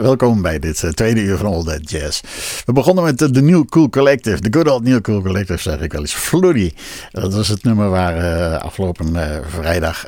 Welkom bij dit uh, tweede uur van All That Jazz. We begonnen met de uh, New Cool Collective, de good old New Cool Collective zeg ik wel eens, Floody. Dat was het nummer waar uh, afgelopen vrijdag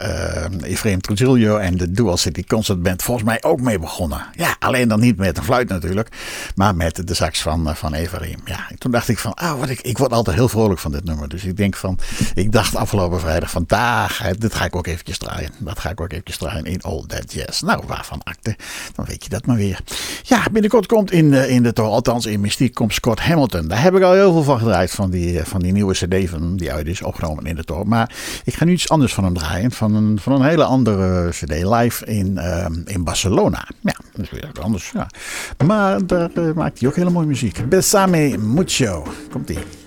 Ephraim Trujillo en de Dual City Concert Band volgens mij ook mee begonnen. Ja, alleen dan niet met een fluit natuurlijk, maar met de sax van, van Ephraim. Ja, toen dacht ik van, ah, wat ik, ik word altijd heel vrolijk van dit nummer. Dus ik denk van, ik dacht afgelopen vrijdag van, daar, dit ga ik ook eventjes draaien. Dat ga ik ook eventjes draaien in All That Jazz. Nou, waarvan akte, dan weet je dat maar weer. Ja, binnenkort komt in, de, in de althans in Mystiek, komt Scott Hamilton. Daar heb ik al heel veel van gedraaid, van die, van die nieuwe cd van, die uit is opgenomen in de tour. Maar ik ga nu iets anders van hem draaien, van een, van een hele andere cd, live in, uh, in Barcelona. Ja, dat is weer anders, ja. Maar daar maakt hij ook hele mooie muziek. Besame mucho, komt ie.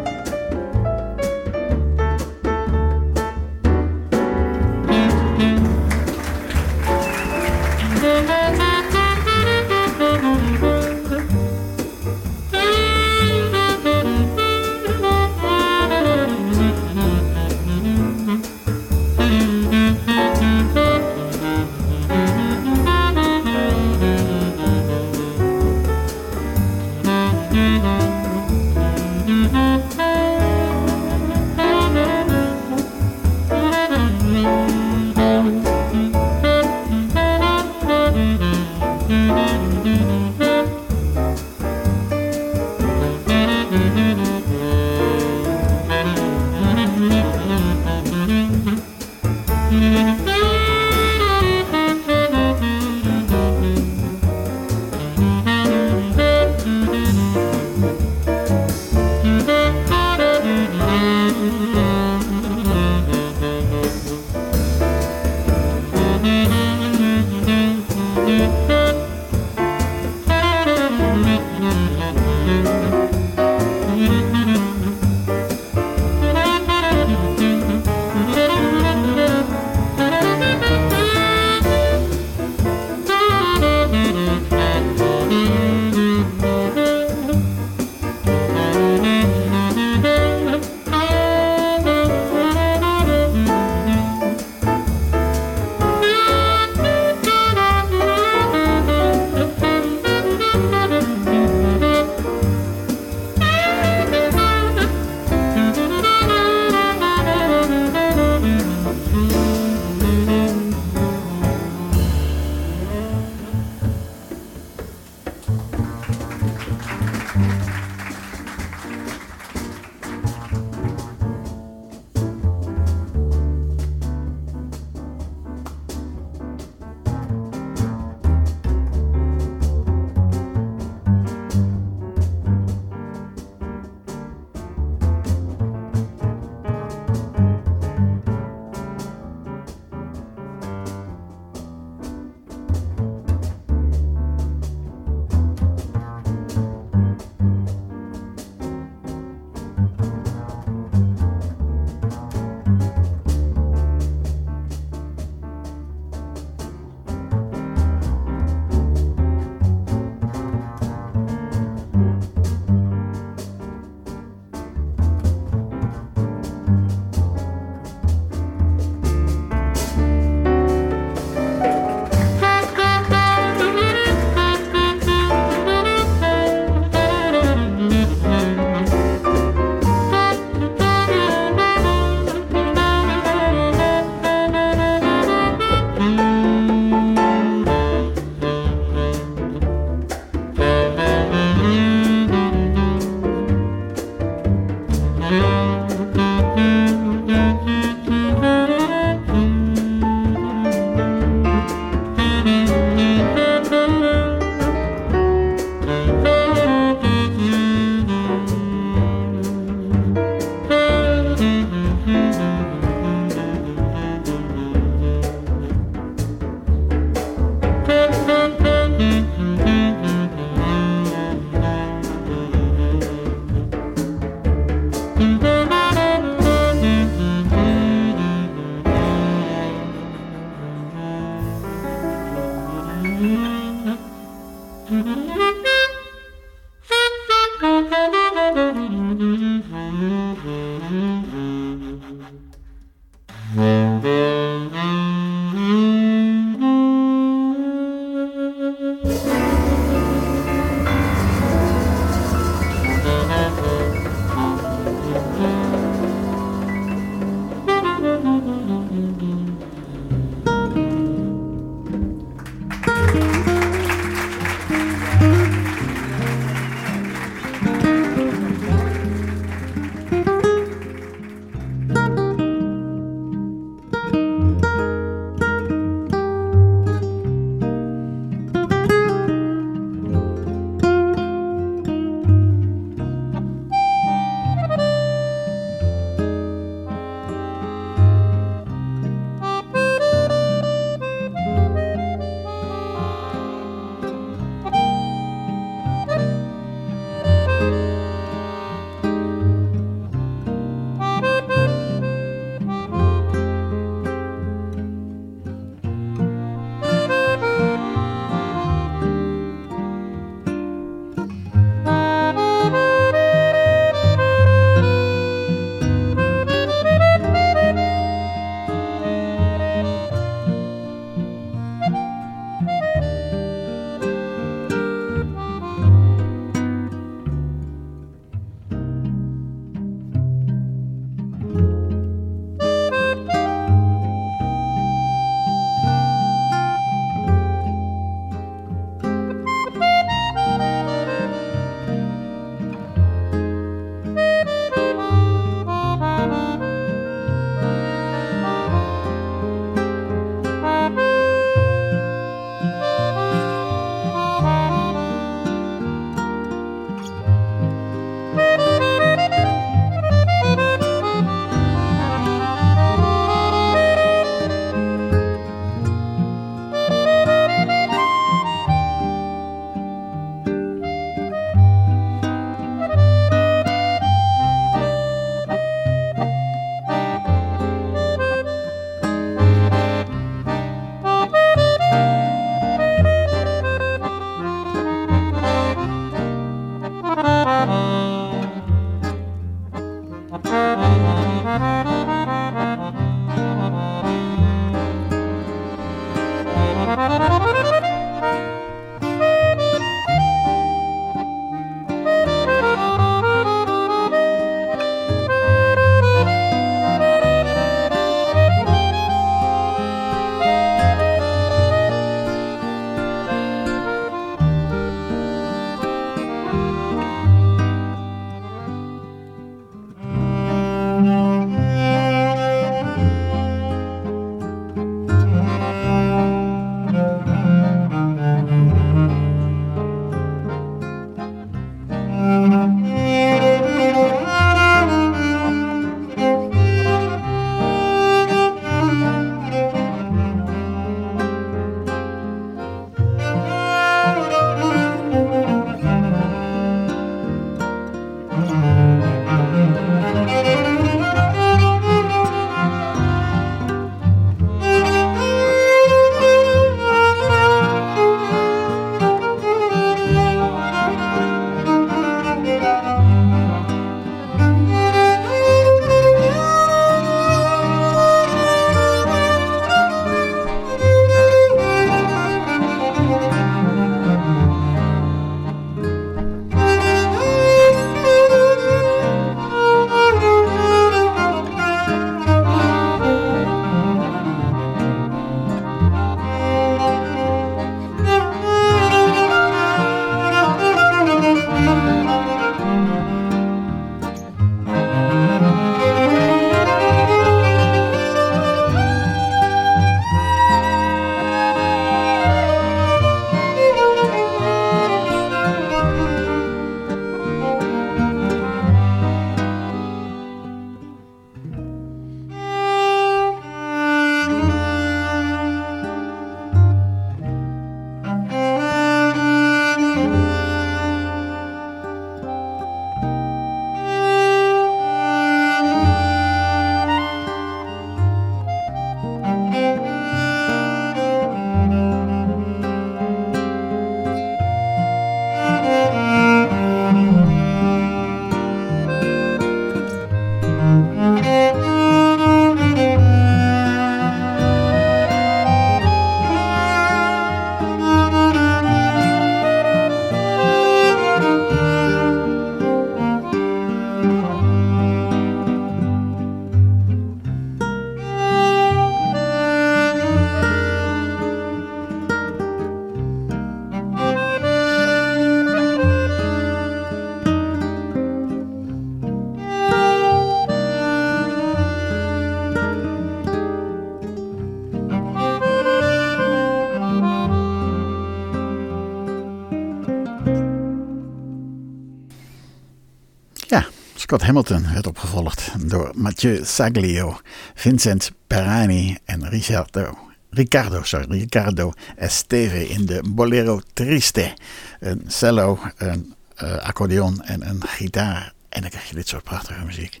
Scott Hamilton werd opgevolgd door Mathieu Saglio, Vincent Perani en Ricciardo. Ricardo, sorry, Ricardo Esteve in de Bolero Triste. Een cello, een uh, accordeon en een gitaar. En dan krijg je dit soort prachtige muziek.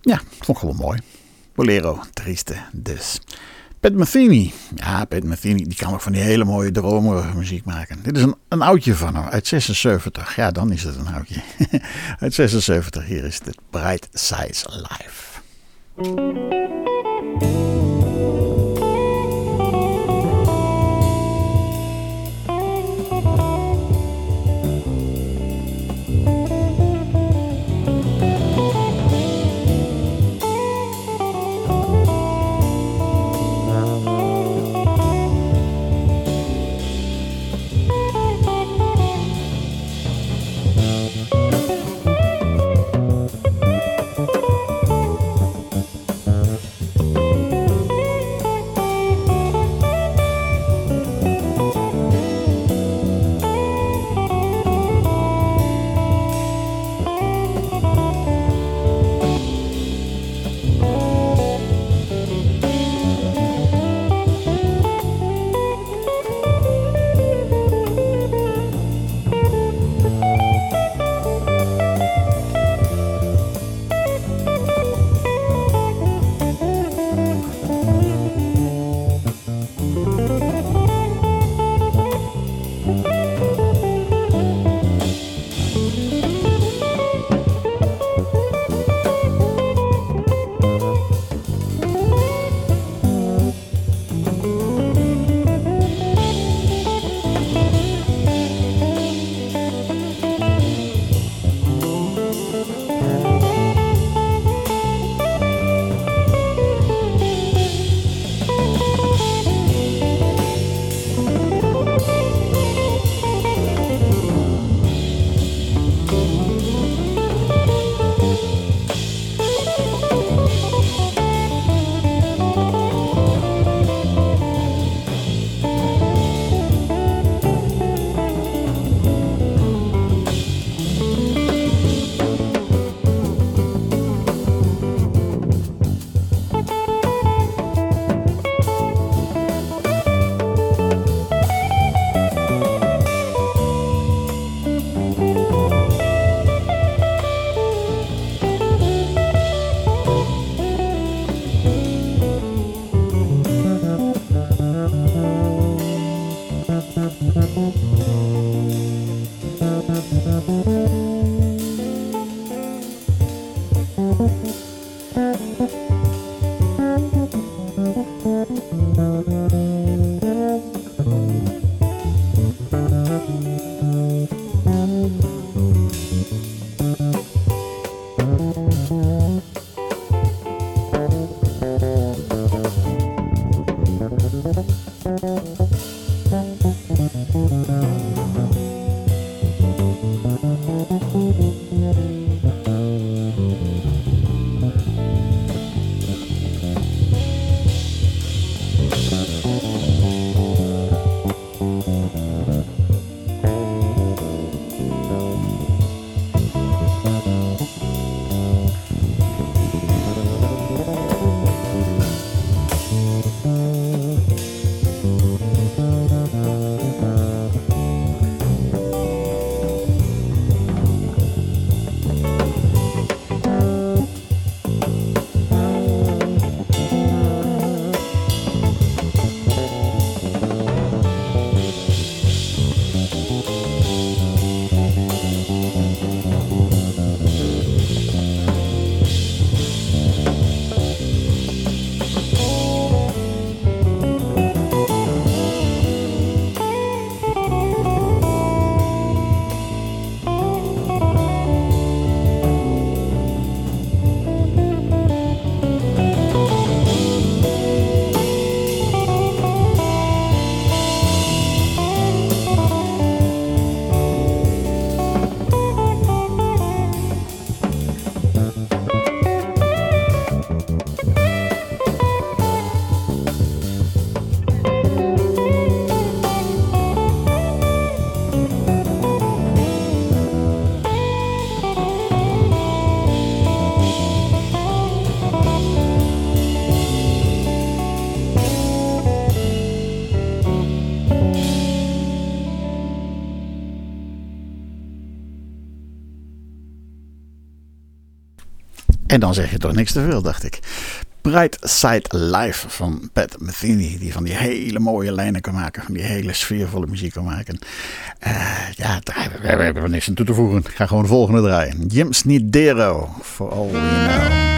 Ja, vond gewoon mooi. Bolero Triste dus. Pat Metheny. Ja, Pat Metheny die kan ook van die hele mooie dromerige muziek maken. Dit is een, een oudje van hem, uit 76. Ja, dan is het een oudje. uit 76, hier is het Bright Sides Live. Música En dan zeg je toch niks te veel, dacht ik. Bright Side Live van Pat Metheny, die van die hele mooie lijnen kan maken, van die hele sfeervolle muziek kan maken. Uh, ja, daar hebben we niks aan toe te voegen. Ik ga gewoon de volgende draaien. Jim Snidero, for all we know.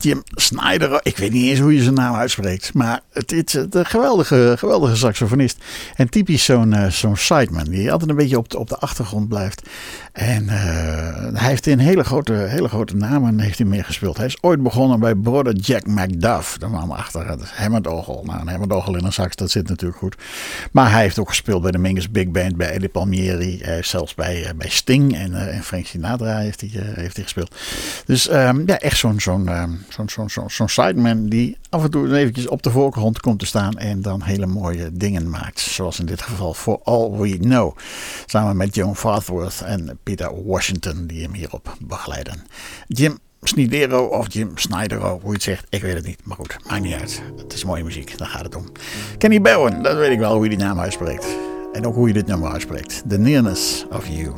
Jim Snyder. Ik weet niet eens hoe je zijn naam uitspreekt. Maar het is een geweldige, geweldige saxofonist. En typisch zo'n uh, zo'n sideman. Die altijd een beetje op de, op de achtergrond blijft. En uh, hij heeft in hele grote, hele grote namen heeft hij meegespeeld. Hij is ooit begonnen bij brother Jack McDuff. Daar kwam achter het Hammondorgel. Nou, een Hammondorgel in een sax, dat zit natuurlijk goed. Maar hij heeft ook gespeeld bij de Mingus Big Band, bij Eddie Palmieri. Zelfs bij, bij Sting en, en Frank Sinatra heeft hij, heeft hij gespeeld. Dus um, ja, echt zo'n zo'n zo'n zo'n zo'n zo'n sideman die af en toe eventjes op de voorgrond komt te staan en dan hele mooie dingen maakt. Zoals in dit geval For All We Know. Samen met Joan Farthworth en Peter Washington die hem hierop begeleiden. Jim Snidero of Jim Snydero, hoe je het zegt, ik weet het niet. Maar goed, maakt niet uit. Het is mooie muziek, daar gaat het om. Kenny Bowen, dat weet ik wel hoe je die naam uitspreekt. En ook hoe je dit nummer uitspreekt. The Nearness of You.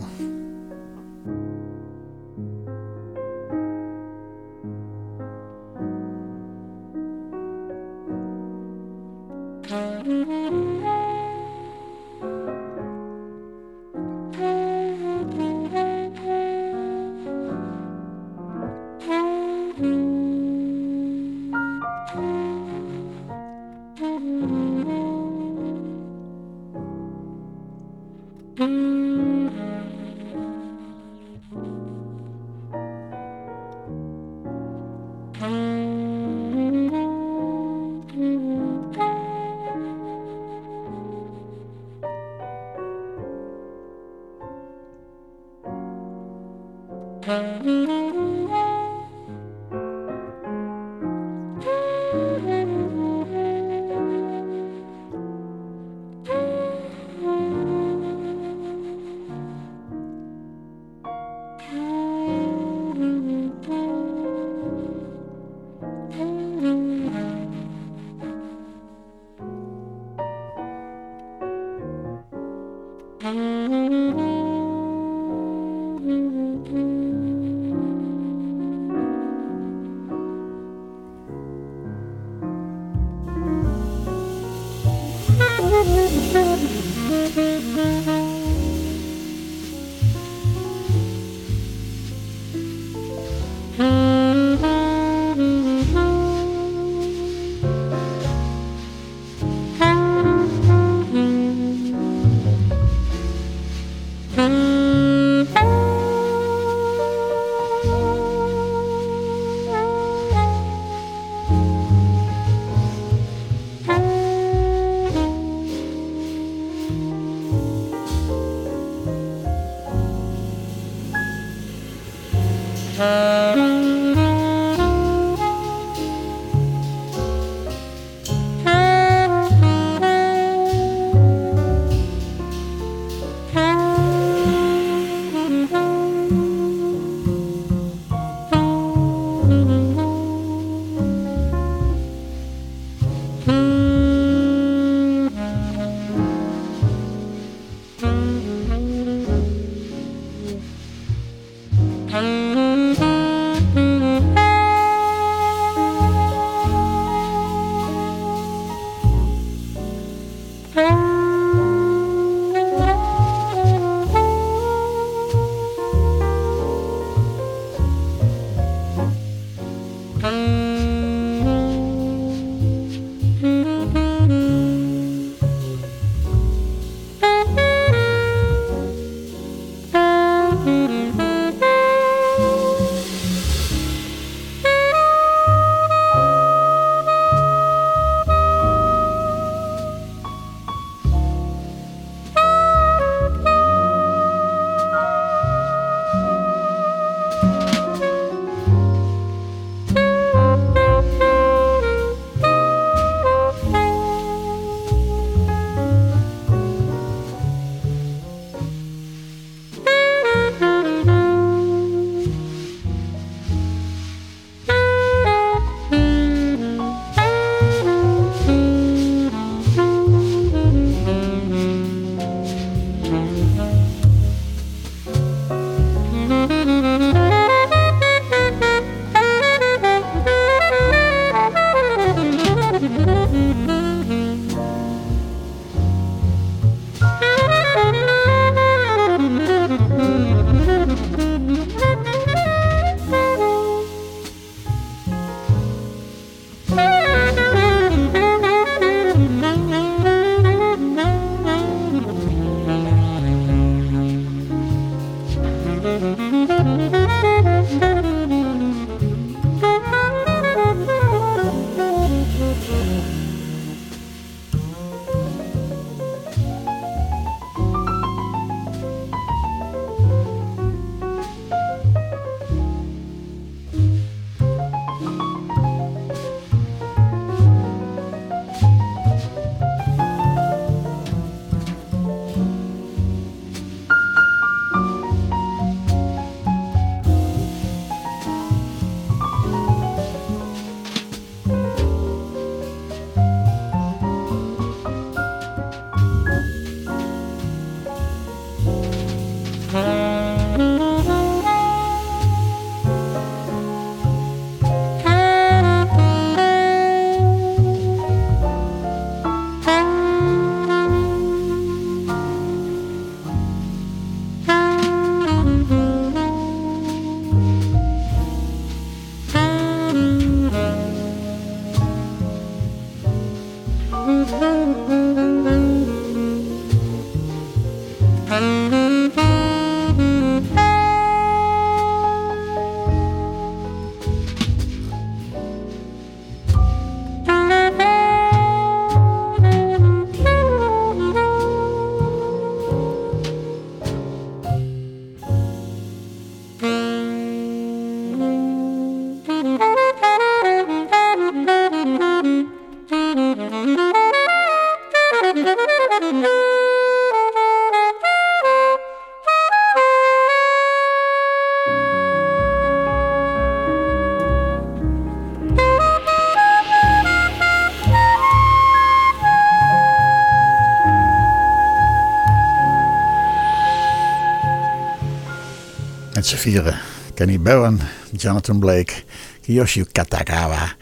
Vieren. Kenny Bowen, Jonathan Blake, Kiyoshi Katagawa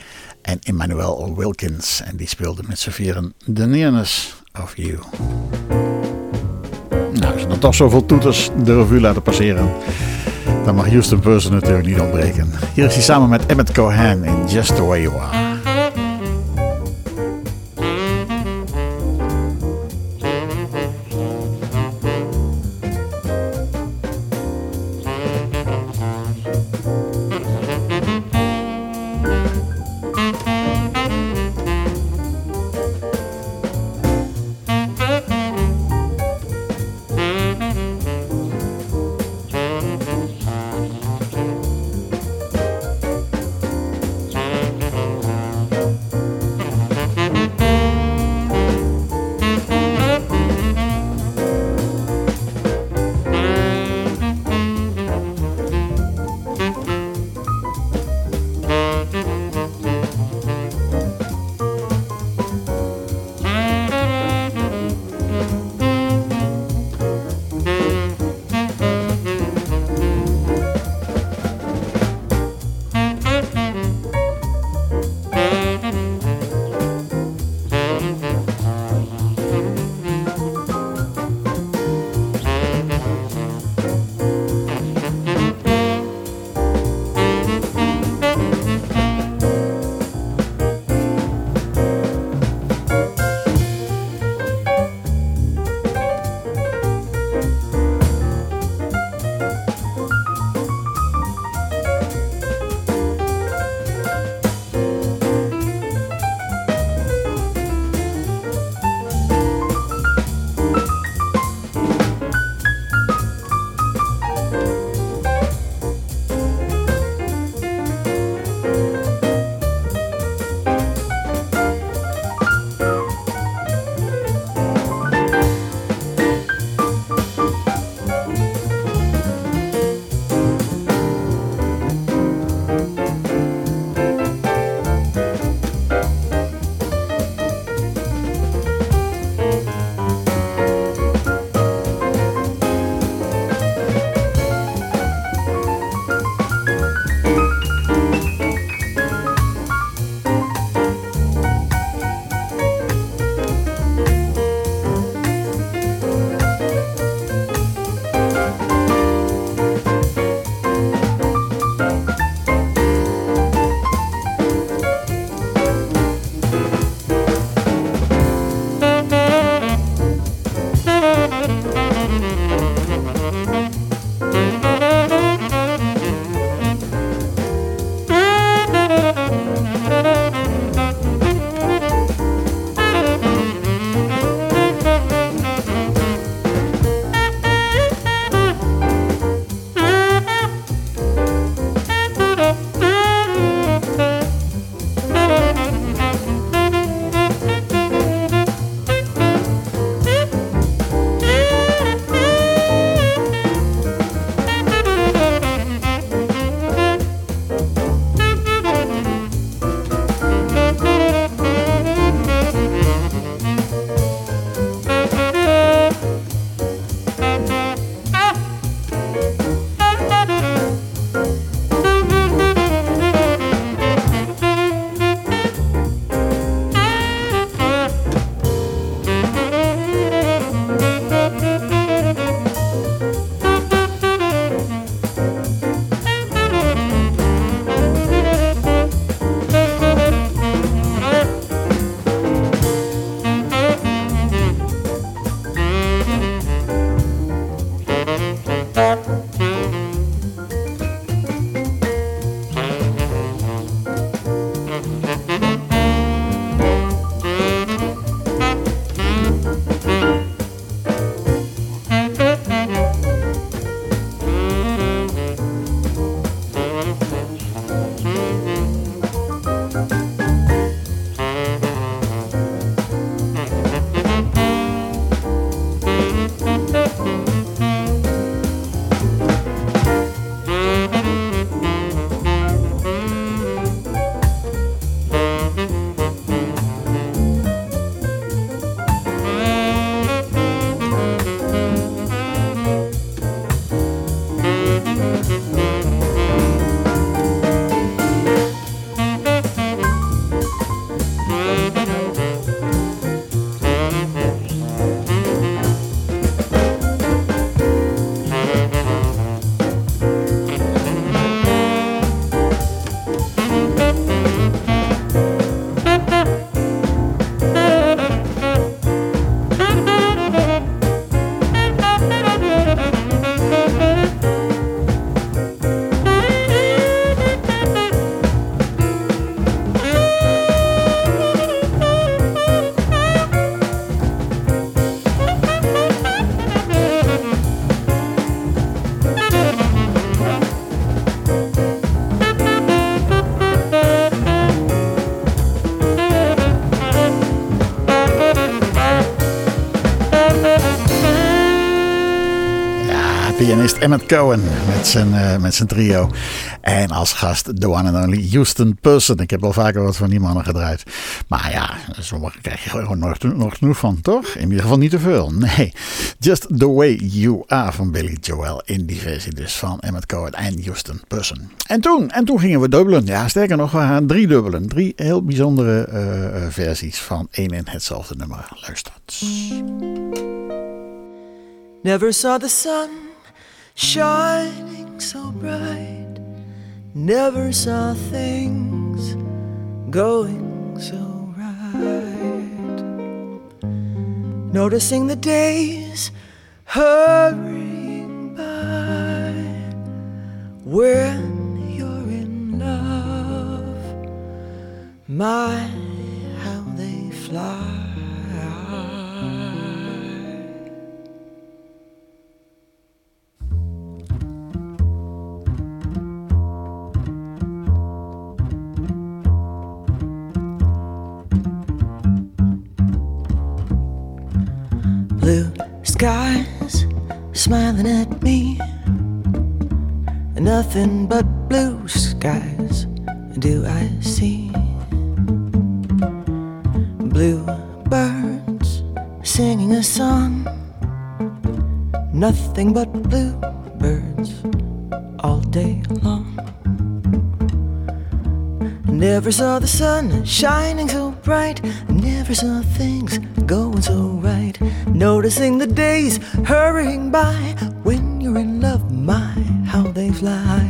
en Emmanuel Wilkins. En die speelden met z'n vieren The Nearness of You. Nou, als je dan toch zoveel toeters de revue laten passeren, dan mag Houston Person natuurlijk niet ontbreken. Hier is hij samen met Emmett Cohen in Just The Way You Are. Emmett Cohen met zijn, uh, met zijn trio. En als gast de one and only Houston Person. Ik heb al vaker wat van die mannen gedraaid. Maar ja, sommige krijg je gewoon nog, nog genoeg van, toch? In ieder geval niet te veel. Nee. Just the way you are van Billy Joel. In die versie dus van Emmett Cohen en Houston Person. En toen, en toen gingen we dubbelen. Ja, sterker nog, we gaan drie dubbelen. Drie heel bijzondere uh, versies van één en hetzelfde nummer. Luistert. Never saw the sun shining so bright. Never saw things going so right. Noticing the days hurrying by when you're in love. My, how they fly. Nothing but blue skies do I see. Blue birds singing a song. Nothing but blue birds all day long. Never saw the sun shining so bright. Never saw things going so right. Noticing the days hurrying by. When you're in love, my, how they fly.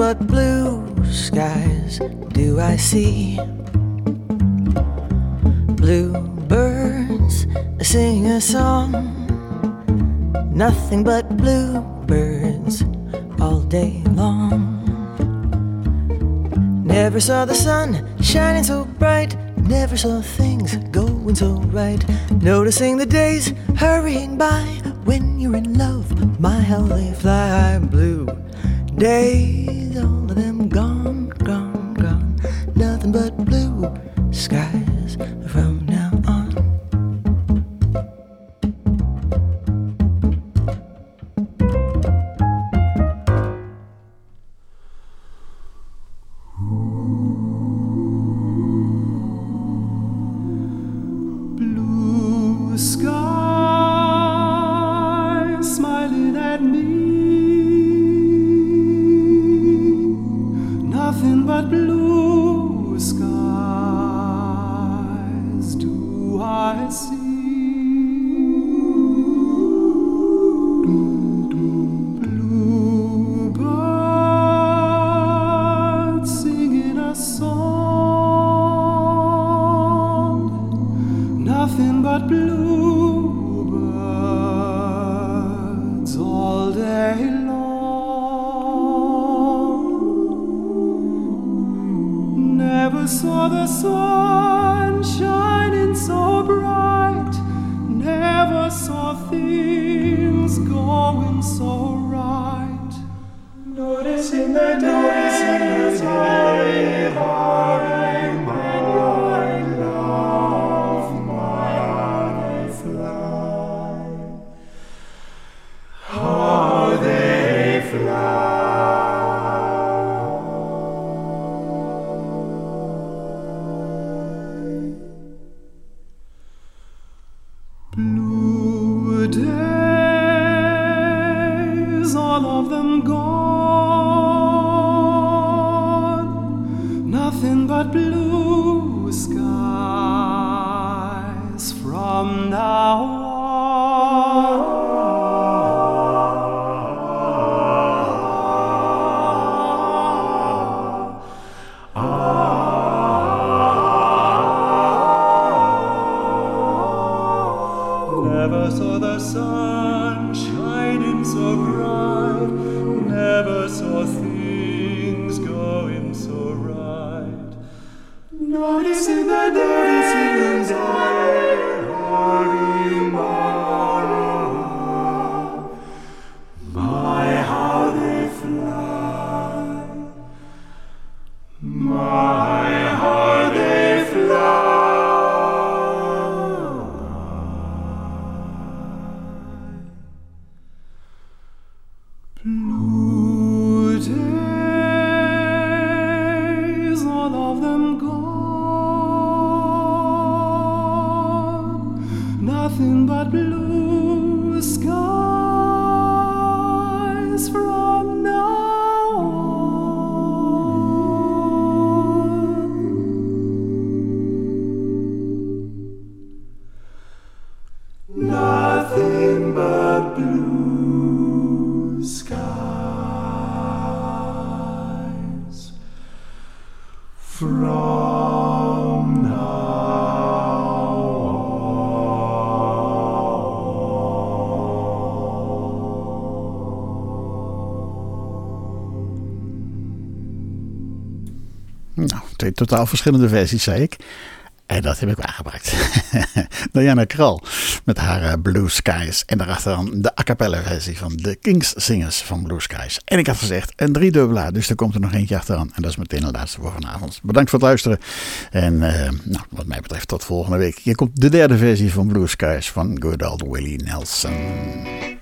But blue skies do I see. Blue birds sing a song. Nothing but blue birds all day long. Never saw the sun shining so bright. Never saw things going so right. Noticing the days hurrying by. When you're in love, my how they fly blue days, all of them gone, gone, gone. Nothing but blue skies Nothing but blue skies from now on. Totaal verschillende versies, zei ik. En dat heb ik aangepakt. Diana Kral met haar eh, Blue Skies. En daarachteraan de a cappella versie van de Kings Singers van Blue Skies. En ik had gezegd een driedubbelaar, dus er komt er nog eentje achteraan. En dat is meteen de laatste voor vanavond. Bedankt voor het luisteren. En eh, nou, wat mij betreft tot volgende week. Hier komt de derde versie van Blue Skies van good old Willie Nelson.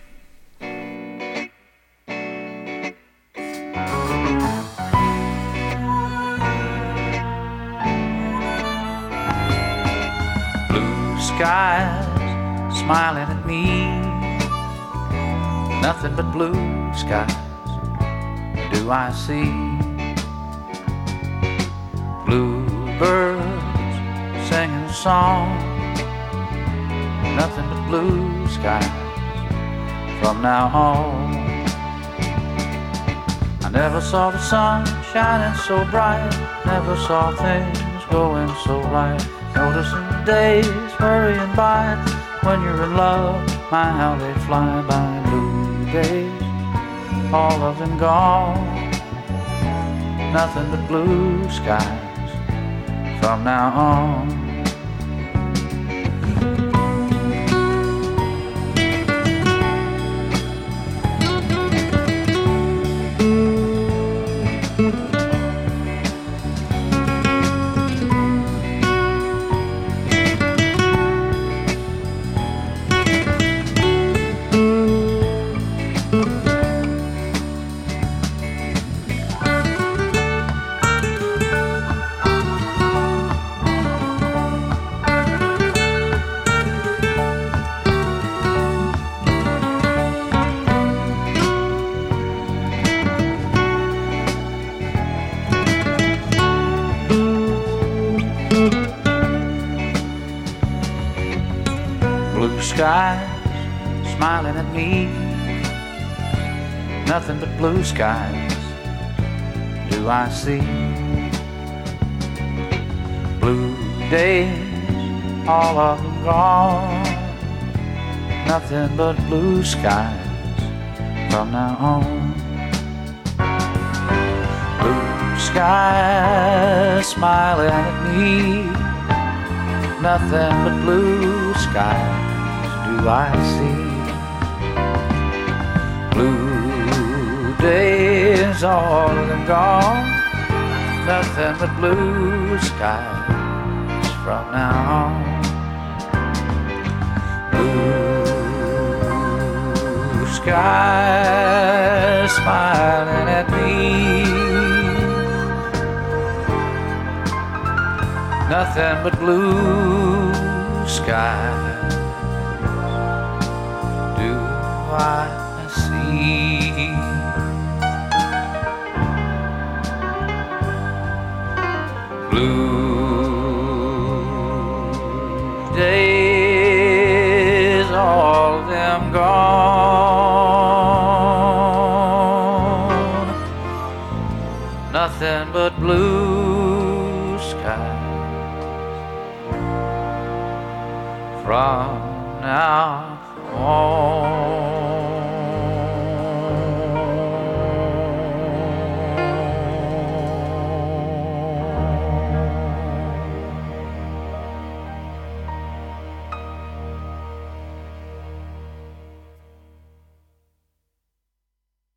Skies smiling at me. Nothing but blue skies do I see. Bluebirds singing a song. Nothing but blue skies from now on. I never saw the sun shining so bright. Never saw things going so right. Noticing days hurrying by when you're in love. My, how they fly by blue days, all of them gone. Nothing but blue skies from now on. Blue skies smiling at me. Nothing but blue skies do I see. Blue days, all of them gone. Nothing but blue skies from now on. Blue skies smiling at me. Nothing but blue skies I see. Blue days, all gone. Nothing but blue skies from now on. Blue skies smiling at me. Nothing but blue skies I see. Blue days, all them gone. Nothing but blue skies from now on.